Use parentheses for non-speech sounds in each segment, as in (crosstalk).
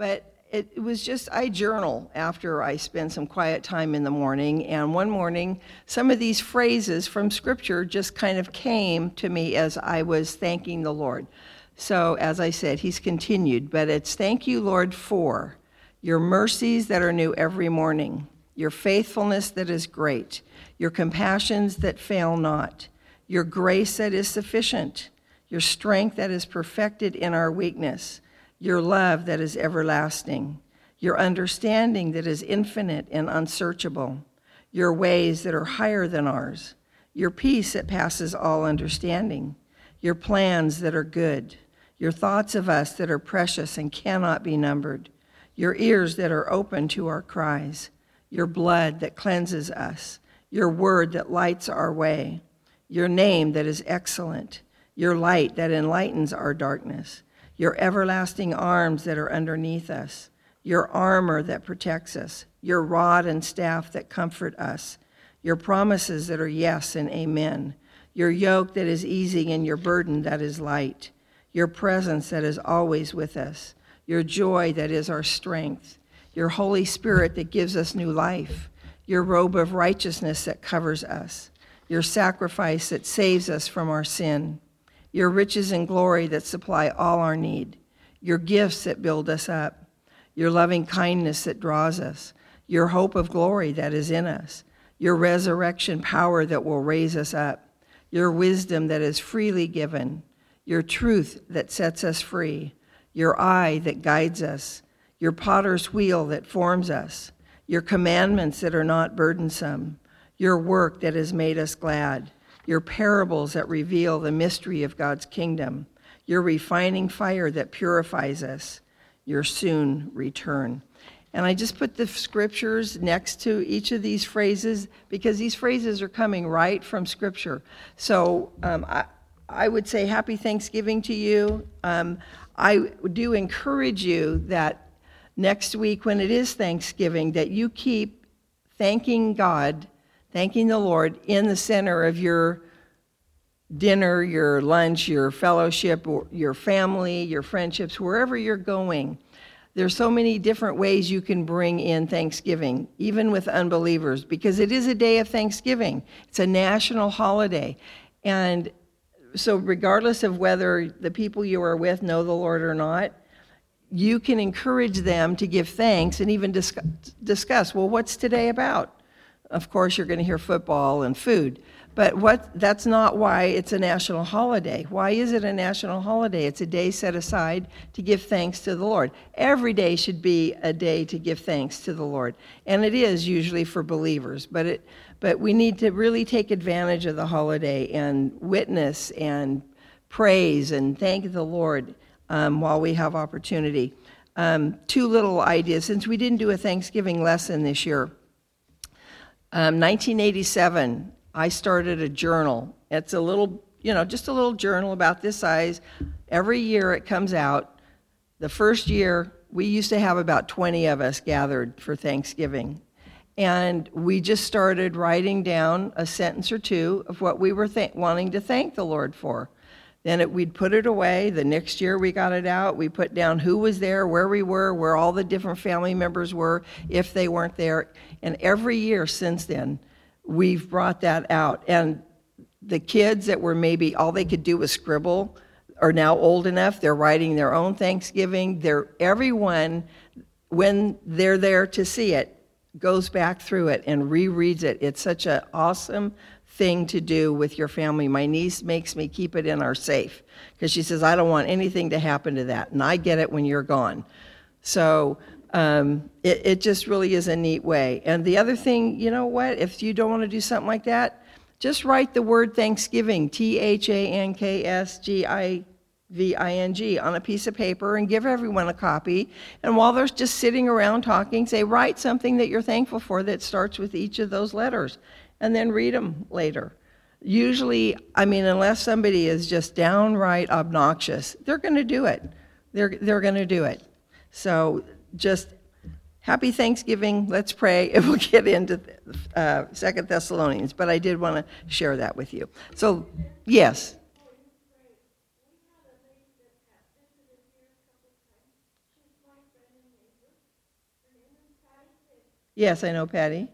but it, it was just, I journal after I spend some quiet time in the morning. And one morning, some of these phrases from Scripture just kind of came to me as I was thanking the Lord. So, as I said, He's continued, but it's thank you, Lord, for your mercies that are new every morning, your faithfulness that is great, your compassions that fail not, your grace that is sufficient, your strength that is perfected in our weakness your love that is everlasting, your understanding that is infinite and unsearchable, your ways that are higher than ours, your peace that passes all understanding, your plans that are good, your thoughts of us that are precious and cannot be numbered, your ears that are open to our cries, your blood that cleanses us, your word that lights our way, your name that is excellent, your light that enlightens our darkness your everlasting arms that are underneath us, your armor that protects us, your rod and staff that comfort us, your promises that are yes and amen, your yoke that is easy and your burden that is light, your presence that is always with us, your joy that is our strength, your Holy Spirit that gives us new life, your robe of righteousness that covers us, your sacrifice that saves us from our sin your riches and glory that supply all our need, your gifts that build us up, your loving kindness that draws us, your hope of glory that is in us, your resurrection power that will raise us up, your wisdom that is freely given, your truth that sets us free, your eye that guides us, your potter's wheel that forms us, your commandments that are not burdensome, your work that has made us glad your parables that reveal the mystery of God's kingdom, your refining fire that purifies us, your soon return. And I just put the scriptures next to each of these phrases because these phrases are coming right from scripture. So um, I, I would say happy Thanksgiving to you. Um, I do encourage you that next week, when it is Thanksgiving, that you keep thanking God thanking the Lord in the center of your dinner, your lunch, your fellowship, your family, your friendships, wherever you're going. There's so many different ways you can bring in Thanksgiving, even with unbelievers, because it is a day of Thanksgiving. It's a national holiday. And so, regardless of whether the people you are with know the Lord or not, you can encourage them to give thanks and even discuss, discuss well, what's today about? Of course, you're going to hear football and food. But what, that's not why it's a national holiday. Why is it a national holiday? It's a day set aside to give thanks to the Lord. Every day should be a day to give thanks to the Lord. And it is usually for believers, but, it, but we need to really take advantage of the holiday and witness and praise and thank the Lord um, while we have opportunity. Um, two little ideas. Since we didn't do a Thanksgiving lesson this year, um, 1987, I started a journal. It's a little, you know, just a little journal about this size. Every year it comes out. The first year, we used to have about 20 of us gathered for Thanksgiving. And we just started writing down a sentence or two of what we were th- wanting to thank the Lord for. Then it, we'd put it away. The next year we got it out. We put down who was there, where we were, where all the different family members were, if they weren't there. And every year since then, we've brought that out. And the kids that were maybe all they could do was scribble are now old enough. They're writing their own Thanksgiving. They're everyone when they're there to see it goes back through it and rereads it. It's such an awesome thing to do with your family. My niece makes me keep it in our safe because she says, I don't want anything to happen to that. And I get it when you're gone. So um, it, it just really is a neat way. And the other thing, you know what? If you don't want to do something like that, just write the word Thanksgiving, T H A N K S G I V I N G, on a piece of paper and give everyone a copy. And while they're just sitting around talking, say, write something that you're thankful for that starts with each of those letters and then read them later. Usually, I mean, unless somebody is just downright obnoxious, they're going to do it. They're, they're going to do it. So just happy Thanksgiving. Let's pray, and (laughs) we'll get into uh, Second Thessalonians. But I did want to share that with you. So, yes. Yes, I know, Patty.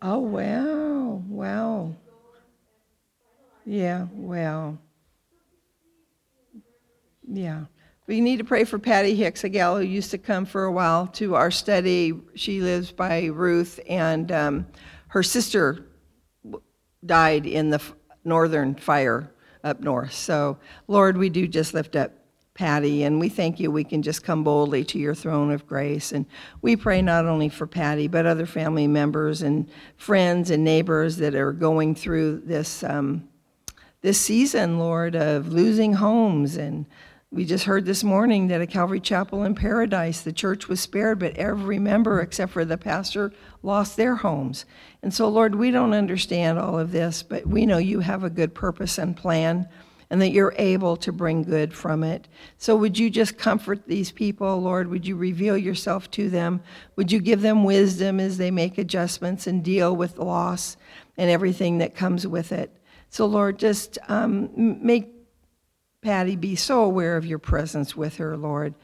Oh, wow. Wow. Yeah, wow. Yeah. We need to pray for Patty Hicks, a gal who used to come for a while to our study. She lives by Ruth, and um, her sister died in the northern fire up north. So, Lord, we do just lift up Patty, and we thank you we can just come boldly to your throne of grace. And we pray not only for Patty, but other family members and friends and neighbors that are going through this, um, this season, Lord, of losing homes. And we just heard this morning that at Calvary Chapel in Paradise, the church was spared, but every member except for the pastor lost their homes. And so, Lord, we don't understand all of this, but we know you have a good purpose and plan and that you're able to bring good from it. So, would you just comfort these people, Lord? Would you reveal yourself to them? Would you give them wisdom as they make adjustments and deal with loss and everything that comes with it? So, Lord, just um, make Patty be so aware of your presence with her, Lord.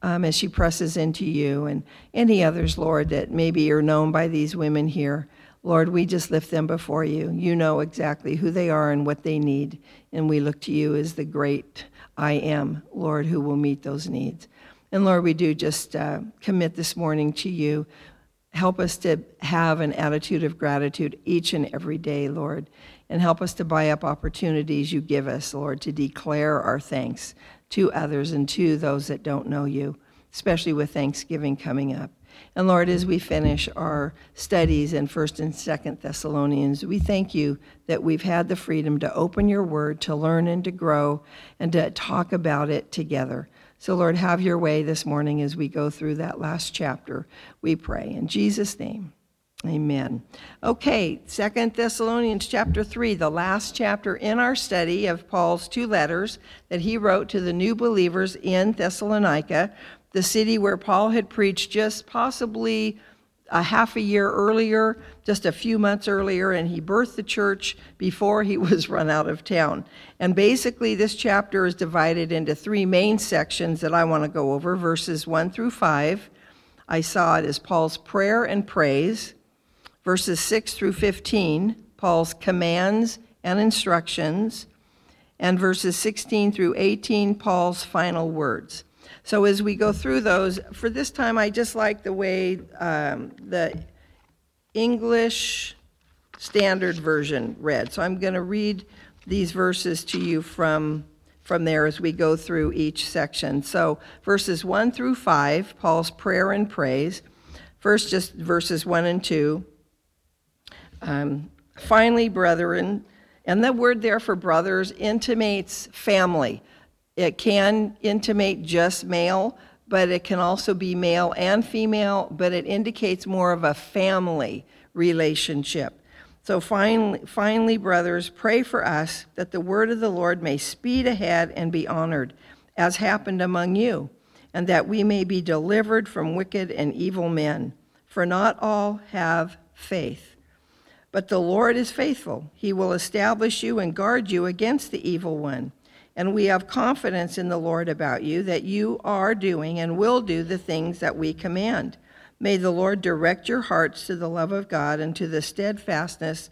Um, as she presses into you and any others, Lord, that maybe are known by these women here. Lord, we just lift them before you. You know exactly who they are and what they need. And we look to you as the great I am, Lord, who will meet those needs. And Lord, we do just uh, commit this morning to you. Help us to have an attitude of gratitude each and every day, Lord. And help us to buy up opportunities you give us, Lord, to declare our thanks to others and to those that don't know you, especially with Thanksgiving coming up. And Lord, as we finish our studies in 1st and 2nd Thessalonians, we thank you that we've had the freedom to open your word, to learn and to grow, and to talk about it together. So, Lord, have your way this morning as we go through that last chapter, we pray. In Jesus' name, amen. Okay, Second Thessalonians chapter 3, the last chapter in our study of Paul's two letters that he wrote to the new believers in Thessalonica the city where Paul had preached just possibly a half a year earlier, just a few months earlier, and he birthed the church before he (laughs) was run out of town. And basically, this chapter is divided into three main sections that I want to go over verses 1 through 5. I saw it as Paul's prayer and praise. Verses 6 through 15, Paul's commands and instructions. And verses 16 through 18, Paul's final words. So as we go through those, for this time, I just like the way um, the English Standard Version read. So I'm going to read these verses to you from from there as we go through each section. So verses 1 through 5, Paul's prayer and praise. First, just verses 1 and 2. Um, finally, brethren, and the word there for brothers intimates family. It can intimate just male, but it can also be male and female, but it indicates more of a family relationship. So finally, finally, brothers, pray for us that the word of the Lord may speed ahead and be honored, as happened among you, and that we may be delivered from wicked and evil men. For not all have faith. But the Lord is faithful. He will establish you and guard you against the evil one. And we have confidence in the Lord about you that you are doing and will do the things that we command. May the Lord direct your hearts to the love of God and to the steadfastness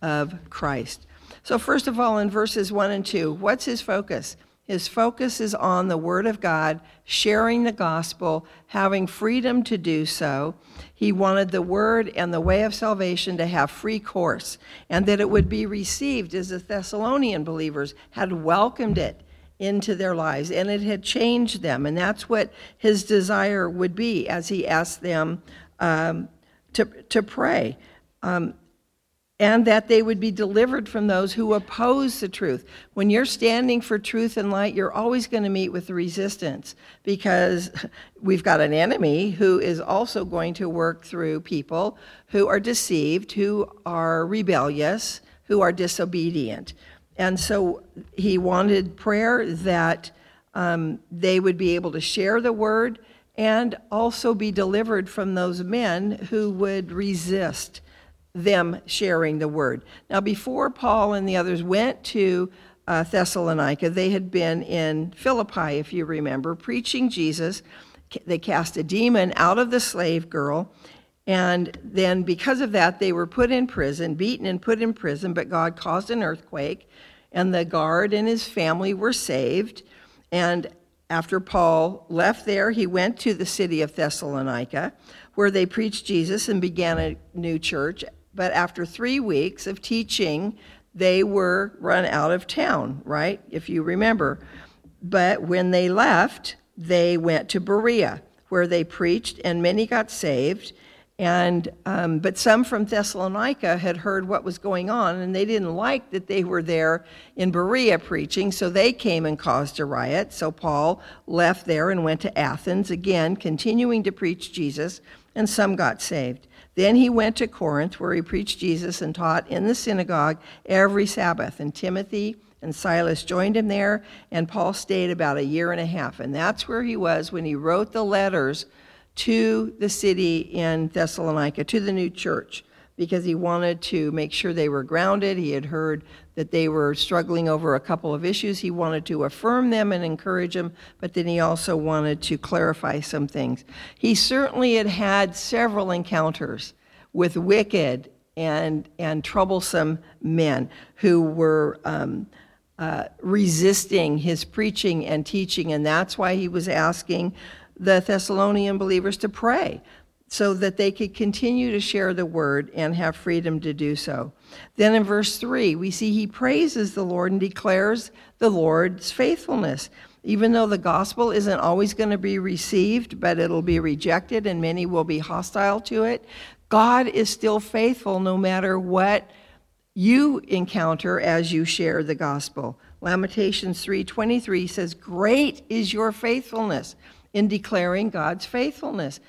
of Christ. So, first of all, in verses 1 and 2, what's his focus? His focus is on the Word of God, sharing the gospel, having freedom to do so. He wanted the Word and the way of salvation to have free course, and that it would be received as the Thessalonian believers had welcomed it into their lives, and it had changed them. And that's what his desire would be as he asked them um, to, to pray. Um, and that they would be delivered from those who oppose the truth. When you're standing for truth and light, you're always going to meet with resistance because (laughs) we've got an enemy who is also going to work through people who are deceived, who are rebellious, who are disobedient. And so he wanted prayer that um, they would be able to share the word and also be delivered from those men who would resist them sharing the word. Now, before Paul and the others went to uh, Thessalonica, they had been in Philippi, if you remember, preaching Jesus. they cast a demon out of the slave girl. And then, because of that, they were put in prison, beaten and put in prison. But God caused an earthquake, and the guard and his family were saved. And after Paul left there, he went to the city of Thessalonica, where they preached Jesus and began a new church. But after three weeks of teaching, they were run out of town, right? If you remember. But when they left, they went to Berea, where they preached, and many got saved. And um, but some from Thessalonica had heard what was going on, and they didn't like that they were there in Berea preaching, so they came and caused a riot. So Paul left there and went to Athens again, continuing to preach Jesus, and some got saved. Then he went to Corinth, where he preached Jesus and taught in the synagogue every Sabbath. And Timothy and Silas joined him there, and Paul stayed about a year and a half. And that's where he was when he wrote the letters to the city in Thessalonica, to the new church, because he wanted to make sure they were grounded. He had heard that they were struggling over a couple of issues. He wanted to affirm them and encourage them, but then he also wanted to clarify some things. He certainly had had several encounters with wicked and, and troublesome men who were. Um, uh, resisting his preaching and teaching, and that's why he was asking the Thessalonian believers to pray so that they could continue to share the word and have freedom to do so. Then in verse 3, we see he praises the Lord and declares the Lord's faithfulness. Even though the gospel isn't always going to be received, but it'll be rejected and many will be hostile to it, God is still faithful no matter what you encounter as you share the gospel. Lamentations 3:23 says, "Great is your faithfulness." in declaring God's faithfulness.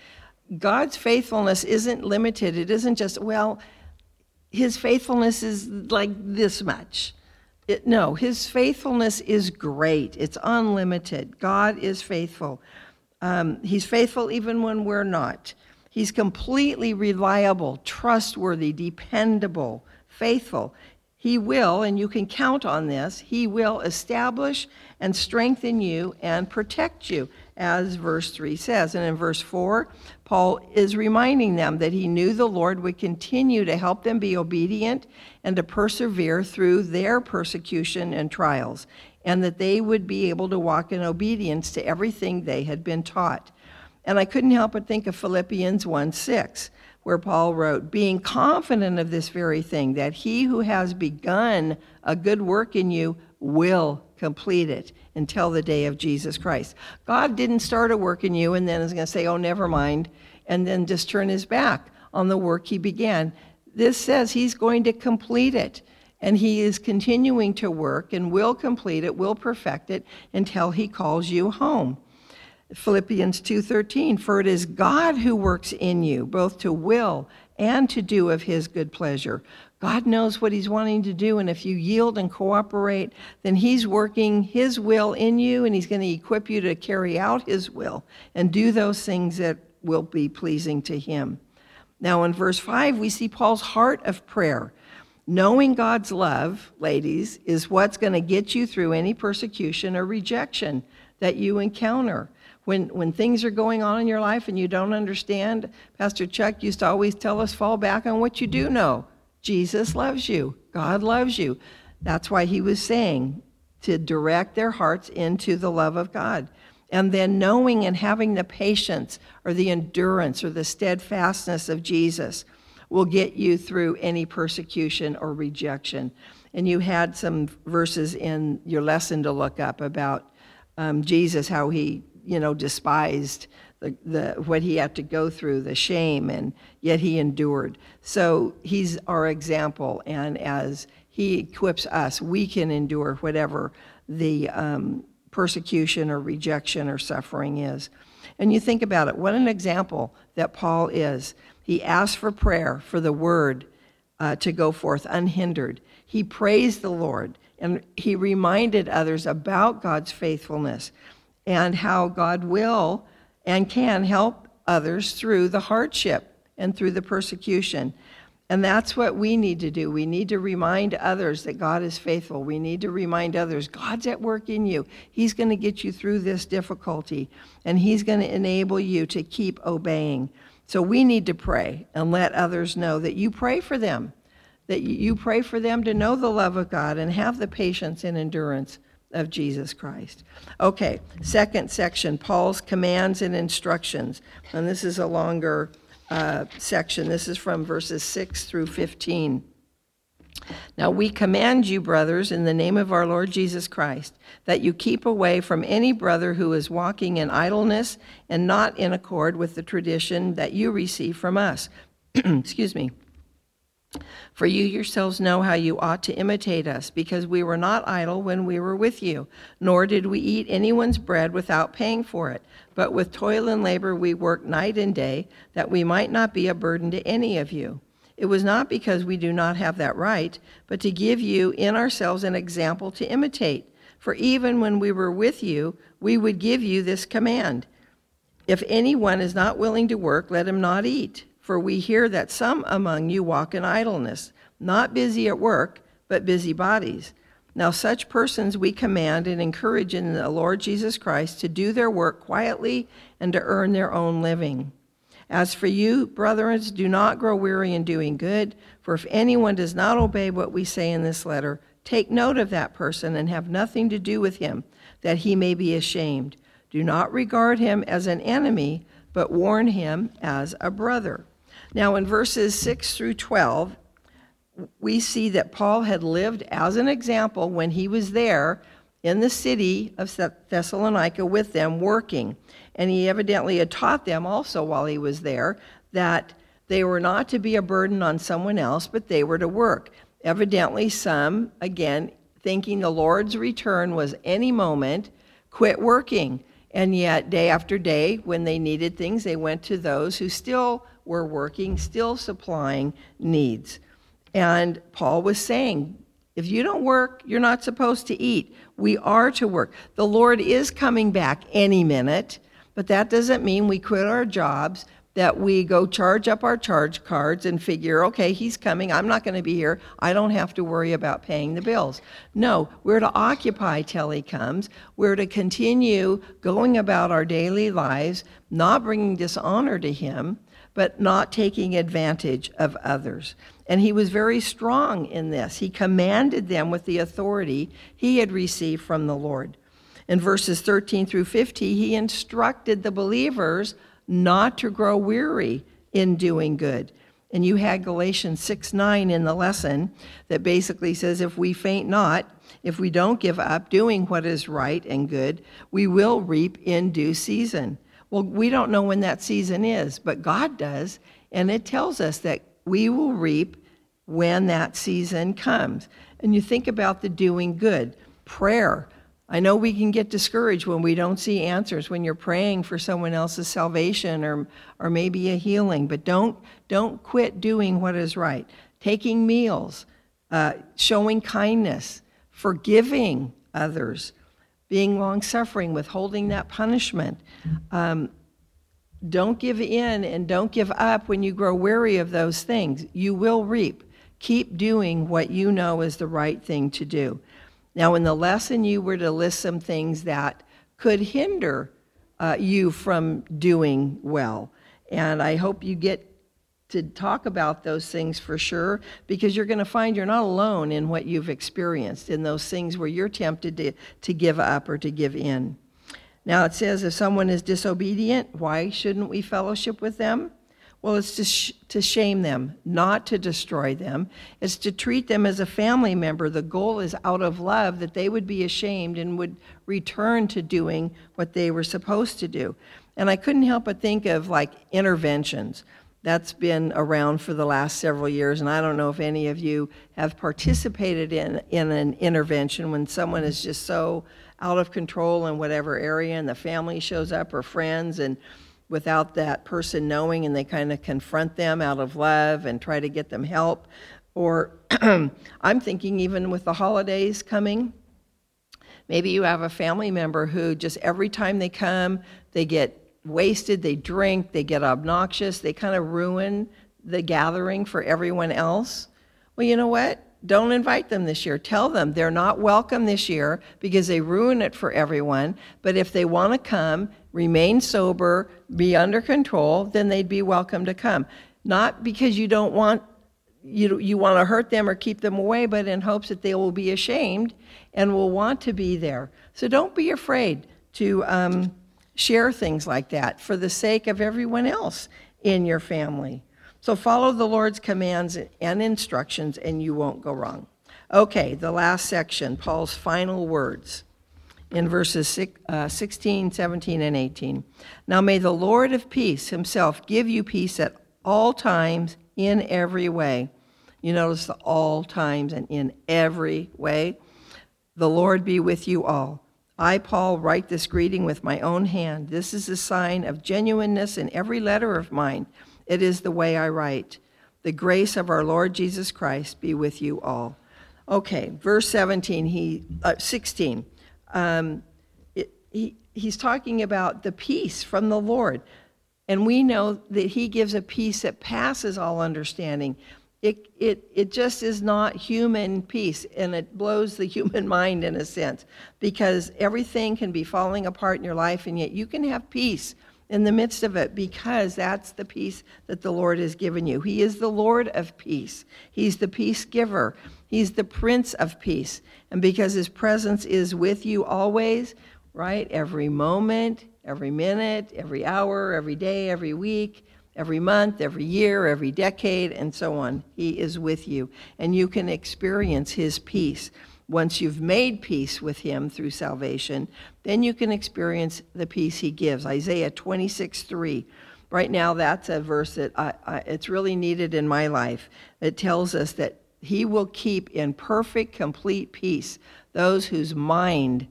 God's faithfulness isn't limited. It isn't just, well, his faithfulness is like this much. It, no, his faithfulness is great, it's unlimited. God is faithful. Um, he's faithful even when we're not. He's completely reliable, trustworthy, dependable, faithful. He will, and you can count on this, he will establish and strengthen you and protect you as verse 3 says. And in verse 4, Paul is reminding them that he knew the Lord would continue to help them be obedient and to persevere through their persecution and trials, and that they would be able to walk in obedience to everything they had been taught. And I couldn't help but think of Philippians 1 6, where Paul wrote, Being confident of this very thing, that he who has begun a good work in you will complete it until the day of Jesus Christ. God didn't start a work in you and then is going to say, oh, never mind, and then just turn his back on the work he began. This says he's going to complete it. And he is continuing to work and will complete it, will perfect it until he calls you home. Philippians 2:13 for it is God who works in you both to will and to do of his good pleasure. God knows what He's wanting to do, and if you yield and cooperate, then He's working His will in you, and He's going to equip you to carry out His will and do those things that will be pleasing to Him. Now, in verse 5, we see Paul's heart of prayer. Knowing God's love, ladies, is what's going to get you through any persecution or rejection that you encounter. When, when things are going on in your life and you don't understand, Pastor Chuck used to always tell us fall back on what you do know. Jesus loves you. God loves you. That's why he was saying to direct their hearts into the love of God. And then knowing and having the patience or the endurance or the steadfastness of Jesus will get you through any persecution or rejection. And you had some verses in your lesson to look up about um, Jesus, how he, you know, despised the, the, what he had to go through, the shame, and yet he endured. So he's our example, and as he equips us, we can endure whatever the um, persecution or rejection or suffering is. And you think about it, what an example that Paul is. He asked for prayer for the word uh, to go forth unhindered. He praised the Lord and he reminded others about God's faithfulness and how God will and can help others through the hardship and through the persecution. And that's what we need to do. We need to remind others that God is faithful. We need to remind others God's at work in you. He's going to get you through this difficulty, and He's going to enable you to keep obeying. So we need to pray and let others know that you pray for them, that you pray for them to know the love of God and have the patience and endurance of Jesus Christ. Okay, second section Paul's commands and instructions. And this is a longer uh, section. This is from verses 6 through 15. Now we command you, brothers, in the name of our Lord Jesus Christ, that you keep away from any brother who is walking in idleness and not in accord with the tradition that you receive from us. (clears throat) Excuse me. For you yourselves know how you ought to imitate us, because we were not idle when we were with you, nor did we eat anyone's bread without paying for it. But with toil and labor we worked night and day, that we might not be a burden to any of you. It was not because we do not have that right, but to give you in ourselves an example to imitate. For even when we were with you, we would give you this command If anyone is not willing to work, let him not eat. For we hear that some among you walk in idleness, not busy at work, but busy bodies. Now, such persons we command and encourage in the Lord Jesus Christ to do their work quietly and to earn their own living. As for you, brethren, do not grow weary in doing good, for if anyone does not obey what we say in this letter, take note of that person and have nothing to do with him, that he may be ashamed. Do not regard him as an enemy, but warn him as a brother. Now, in verses 6 through 12, we see that Paul had lived as an example when he was there in the city of Thessalonica with them working. And he evidently had taught them also while he was there that they were not to be a burden on someone else, but they were to work. Evidently, some, again, thinking the Lord's return was any moment, quit working. And yet, day after day, when they needed things, they went to those who still were working, still supplying needs. And Paul was saying, if you don't work, you're not supposed to eat. We are to work. The Lord is coming back any minute, but that doesn't mean we quit our jobs, that we go charge up our charge cards and figure, okay, he's coming. I'm not going to be here. I don't have to worry about paying the bills. No, we're to occupy till he comes. We're to continue going about our daily lives, not bringing dishonor to him, but not taking advantage of others. And he was very strong in this. He commanded them with the authority he had received from the Lord. In verses 13 through 50, he instructed the believers not to grow weary in doing good. And you had Galatians 6 9 in the lesson that basically says, If we faint not, if we don't give up doing what is right and good, we will reap in due season. Well, we don't know when that season is, but God does. And it tells us that we will reap when that season comes. And you think about the doing good, prayer. I know we can get discouraged when we don't see answers when you're praying for someone else's salvation or or maybe a healing, but don't don't quit doing what is right. Taking meals, uh, showing kindness, forgiving others, being long suffering, withholding that punishment. Um, don't give in and don't give up when you grow weary of those things. You will reap. Keep doing what you know is the right thing to do. Now, in the lesson, you were to list some things that could hinder uh, you from doing well. And I hope you get to talk about those things for sure because you're going to find you're not alone in what you've experienced in those things where you're tempted to, to give up or to give in. Now it says if someone is disobedient, why shouldn't we fellowship with them? Well, it's to, sh- to shame them, not to destroy them. It's to treat them as a family member. The goal is out of love that they would be ashamed and would return to doing what they were supposed to do. And I couldn't help but think of like interventions that's been around for the last several years, and I don't know if any of you have participated in, in an intervention when someone is just so out of control in whatever area and the family shows up or friends and without that person knowing and they kind of confront them out of love and try to get them help. Or (clears throat) I'm thinking even with the holidays coming, maybe you have a family member who just every time they come, they get wasted, they drink, they get obnoxious, they kind of ruin the gathering for everyone else? Well, you know what? Don't invite them this year. Tell them they're not welcome this year because they ruin it for everyone. But if they want to come, remain sober, be under control, then they'd be welcome to come. Not because you don't want you, you want to hurt them or keep them away, but in hopes that they will be ashamed and will want to be there. So don't be afraid to um, share things like that for the sake of everyone else in your family. So follow the Lord's commands and instructions, and you won't go wrong. Okay, the last section, Paul's final words in verses uh, 16, 17, and 18. Now may the Lord of peace himself give you peace at all times in every way. You notice the all times and in every way. The Lord be with you all. I, Paul, write this greeting with my own hand. This is a sign of genuineness in every letter of mine. It is the way I write. The grace of our Lord Jesus Christ be with you all. Okay, verse 17, he, uh, 16. Um, it, he, he's talking about the peace from the Lord. And we know that he gives a peace that passes all understanding. It, it, it just is not human peace, and it blows the (laughs) human mind in a sense, because everything can be falling apart in your life, and yet you can have peace in the midst of it because that's the peace that the Lord has given you. He is the Lord of peace, He's the peace giver, He's the Prince of peace. And because His presence is with you always, right? Every moment, every minute, every hour, every day, every week, every month, every year, every decade, and so on. He is with you. And you can experience His peace once you've made peace with him through salvation, then you can experience the peace he gives. Isaiah 26, 3. Right now, that's a verse that I, I, it's really needed in my life. It tells us that he will keep in perfect, complete peace those whose mind,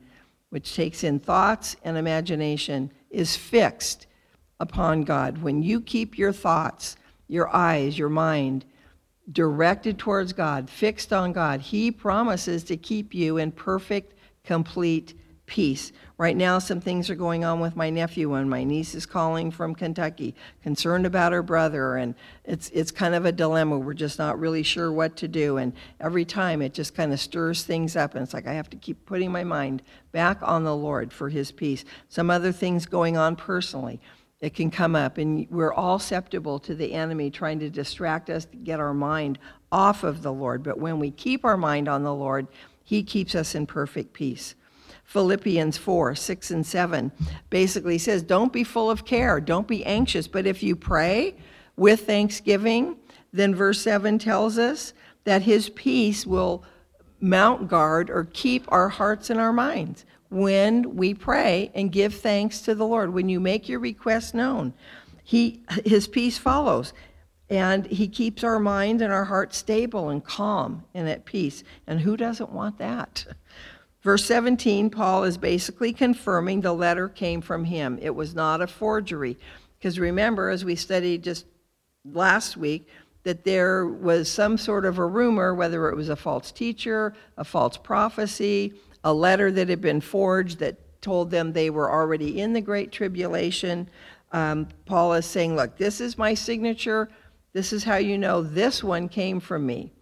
which takes in thoughts and imagination, is fixed upon God. When you keep your thoughts, your eyes, your mind, directed towards God, fixed on God, He promises to keep you in perfect, complete peace. Right now, some things are going on with my nephew, and my niece is calling from Kentucky, concerned about her brother, and it's it's kind of a dilemma. We're just not really sure what to do, and every time it just kind of stirs things up, and it's like I have to keep putting my mind back on the Lord for His peace. Some other things going on personally it can come up, and we're all susceptible to the enemy trying to distract us to get our mind off of the Lord. But when we keep our mind on the Lord, He keeps us in perfect peace. Philippians 4 6 and 7 basically says, Don't be full of care, don't be anxious, but if you pray with thanksgiving, then verse 7 tells us that His peace will mount guard or keep our hearts and our minds when we pray and give thanks to the Lord. When you make your request known, he, his peace follows. And he keeps our mind and our heart stable and calm and at peace. And who doesn't want that? Verse 17, Paul is basically confirming the letter came from him. It was not a forgery. Because remember, as we studied just last week, that there was some sort of a rumor, whether it was a false teacher, a false prophecy, a letter that had been forged that told them they were already in the Great Tribulation. Um, Paul is saying, Look, this is my signature. This is how you know this one came from me.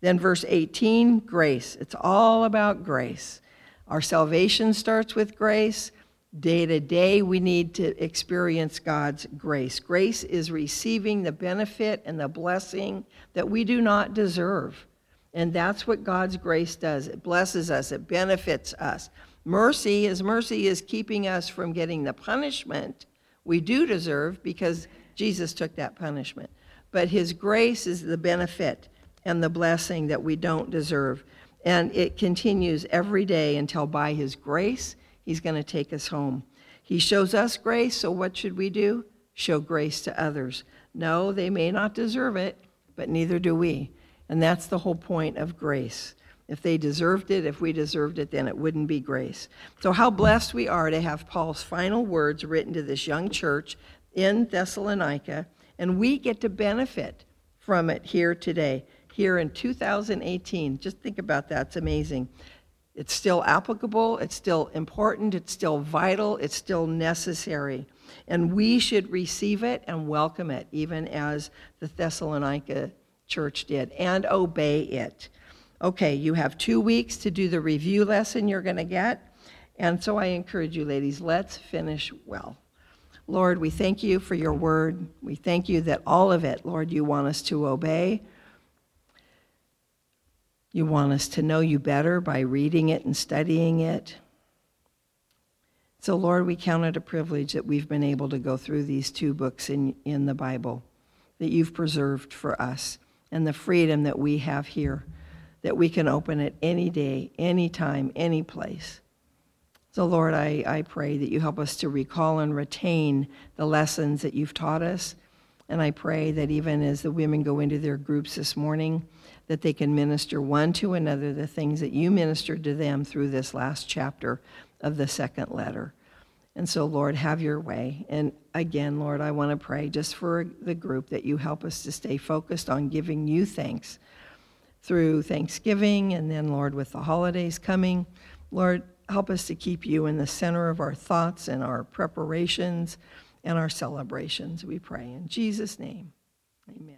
Then, verse 18, grace. It's all about grace. Our salvation starts with grace. Day to day, we need to experience God's grace. Grace is receiving the benefit and the blessing that we do not deserve. And that's what God's grace does it blesses us, it benefits us. Mercy, His mercy is keeping us from getting the punishment we do deserve because Jesus took that punishment. But His grace is the benefit and the blessing that we don't deserve. And it continues every day until by His grace, He's going to take us home. He shows us grace, so what should we do? Show grace to others. No, they may not deserve it, but neither do we. And that's the whole point of grace. If they deserved it, if we deserved it, then it wouldn't be grace. So, how blessed we are to have Paul's final words written to this young church in Thessalonica, and we get to benefit from it here today, here in 2018. Just think about that, it's amazing. It's still applicable, it's still important, it's still vital, it's still necessary. And we should receive it and welcome it, even as the Thessalonica church did, and obey it. Okay, you have two weeks to do the review lesson you're going to get. And so I encourage you, ladies, let's finish well. Lord, we thank you for your word. We thank you that all of it, Lord, you want us to obey. You want us to know you better by reading it and studying it. So, Lord, we count it a privilege that we've been able to go through these two books in, in the Bible that you've preserved for us and the freedom that we have here, that we can open it any day, any time, any place. So, Lord, I, I pray that you help us to recall and retain the lessons that you've taught us. And I pray that even as the women go into their groups this morning, that they can minister one to another the things that you ministered to them through this last chapter of the second letter. And so, Lord, have your way. And again, Lord, I want to pray just for the group that you help us to stay focused on giving you thanks through Thanksgiving and then, Lord, with the holidays coming. Lord, help us to keep you in the center of our thoughts and our preparations and our celebrations, we pray. In Jesus' name, amen.